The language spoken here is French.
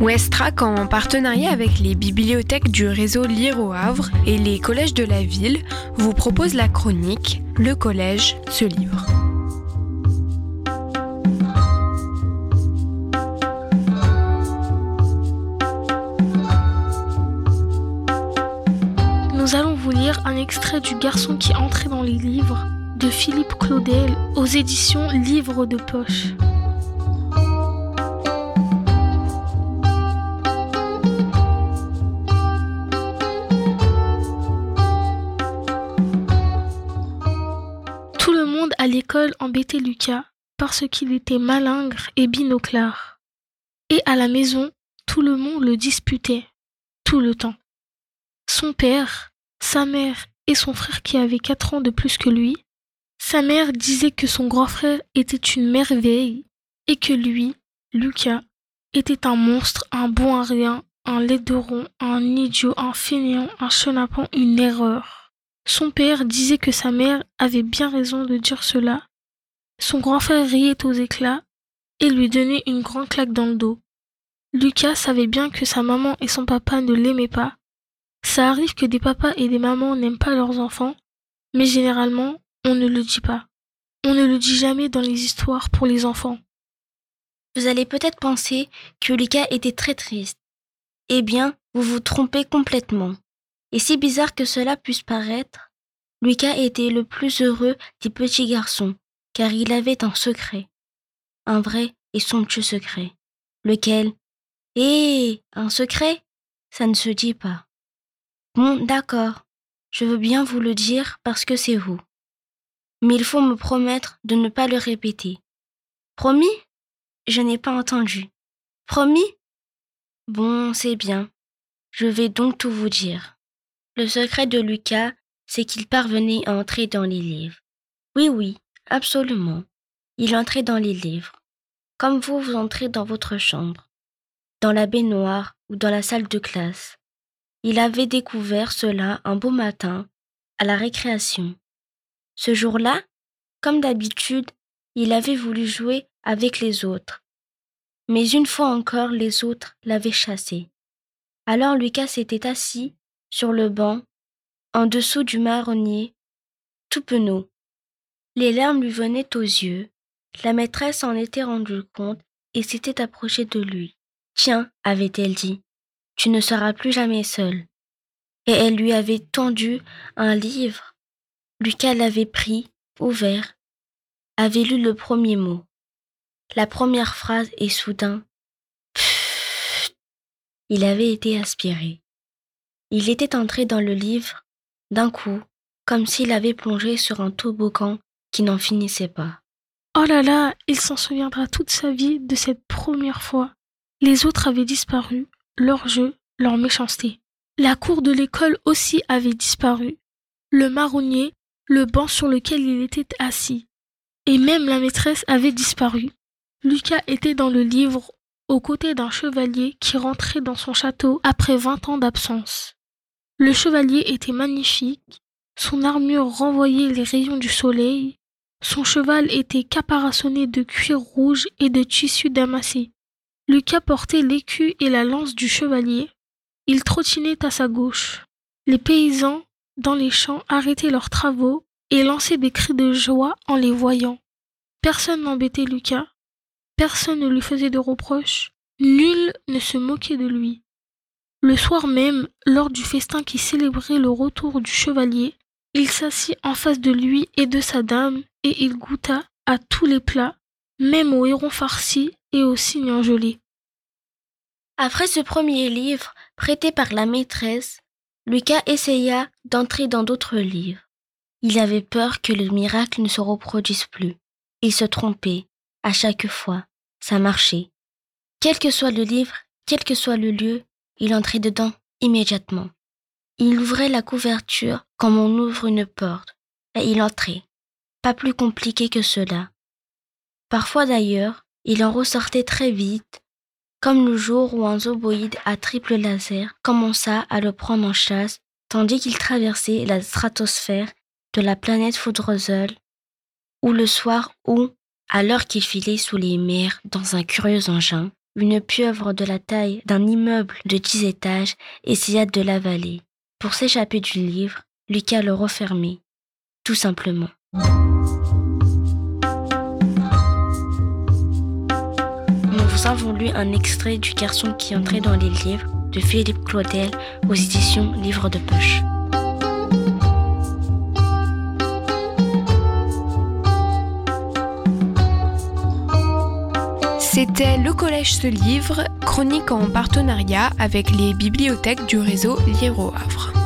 Westrack, en partenariat avec les bibliothèques du réseau Lire au Havre et les collèges de la ville, vous propose la chronique Le collège se livre. Extrait du Garçon qui entrait dans les livres de Philippe Claudel aux éditions Livres de poche. Tout le monde à l'école embêtait Lucas parce qu'il était malingre et binoclard. Et à la maison, tout le monde le disputait, tout le temps. Son père, sa mère et son frère qui avait quatre ans de plus que lui, sa mère disait que son grand frère était une merveille et que lui, Lucas, était un monstre, un bon à rien, un laideron, un idiot, un fainéant, un chenapan, une erreur. Son père disait que sa mère avait bien raison de dire cela. Son grand frère riait aux éclats et lui donnait une grande claque dans le dos. Lucas savait bien que sa maman et son papa ne l'aimaient pas. Ça arrive que des papas et des mamans n'aiment pas leurs enfants, mais généralement, on ne le dit pas. On ne le dit jamais dans les histoires pour les enfants. Vous allez peut-être penser que Lucas était très triste. Eh bien, vous vous trompez complètement. Et si bizarre que cela puisse paraître, Lucas était le plus heureux des petits garçons, car il avait un secret. Un vrai et somptueux secret. Lequel? Eh, un secret? Ça ne se dit pas. Bon, d'accord. Je veux bien vous le dire parce que c'est vous. Mais il faut me promettre de ne pas le répéter. Promis? Je n'ai pas entendu. Promis? Bon, c'est bien. Je vais donc tout vous dire. Le secret de Lucas, c'est qu'il parvenait à entrer dans les livres. Oui, oui, absolument. Il entrait dans les livres. Comme vous, vous entrez dans votre chambre, dans la baignoire ou dans la salle de classe. Il avait découvert cela un beau matin, à la récréation. Ce jour-là, comme d'habitude, il avait voulu jouer avec les autres. Mais une fois encore, les autres l'avaient chassé. Alors Lucas s'était assis sur le banc, en dessous du marronnier, tout penaud. Les larmes lui venaient aux yeux. La maîtresse en était rendue compte et s'était approchée de lui. Tiens, avait-elle dit, tu ne seras plus jamais seul. Et elle lui avait tendu un livre. Lucas l'avait pris, ouvert, avait lu le premier mot, la première phrase et soudain, pfff, il avait été aspiré. Il était entré dans le livre, d'un coup, comme s'il avait plongé sur un toboggan qui n'en finissait pas. Oh là là, il s'en souviendra toute sa vie de cette première fois. Les autres avaient disparu, leur jeu, leur méchanceté. La cour de l'école aussi avait disparu. Le marronnier, le banc sur lequel il était assis. Et même la maîtresse avait disparu. Lucas était dans le livre aux côtés d'un chevalier qui rentrait dans son château après vingt ans d'absence. Le chevalier était magnifique, son armure renvoyait les rayons du soleil, son cheval était caparaçonné de cuir rouge et de tissu damassé. Lucas portait l'écu et la lance du chevalier. Il trottinait à sa gauche. Les paysans, dans les champs, arrêtaient leurs travaux et lançaient des cris de joie en les voyant. Personne n'embêtait Lucas. Personne ne lui faisait de reproches. Nul ne se moquait de lui. Le soir même, lors du festin qui célébrait le retour du chevalier, il s'assit en face de lui et de sa dame, et il goûta à tous les plats, même au héron farci et au engelé. Après ce premier livre, prêté par la maîtresse, Lucas essaya d'entrer dans d'autres livres. Il avait peur que le miracle ne se reproduise plus. Il se trompait. À chaque fois, ça marchait. Quel que soit le livre, quel que soit le lieu, il entrait dedans immédiatement. Il ouvrait la couverture comme on ouvre une porte, et il entrait. Pas plus compliqué que cela. Parfois d'ailleurs, il en ressortait très vite, comme le jour où un zoboïde à triple laser commença à le prendre en chasse tandis qu'il traversait la stratosphère de la planète Foudrezeul, ou le soir où, à l'heure qu'il filait sous les mers dans un curieux engin, une pieuvre de la taille d'un immeuble de dix étages essaya de l'avaler. Pour s'échapper du livre, Lucas le refermait, tout simplement. Nous avons lu un extrait du garçon qui entrait dans les livres de Philippe Claudel aux éditions Livres de Poche. C'était Le Collège se livre, chronique en partenariat avec les bibliothèques du réseau au Havre.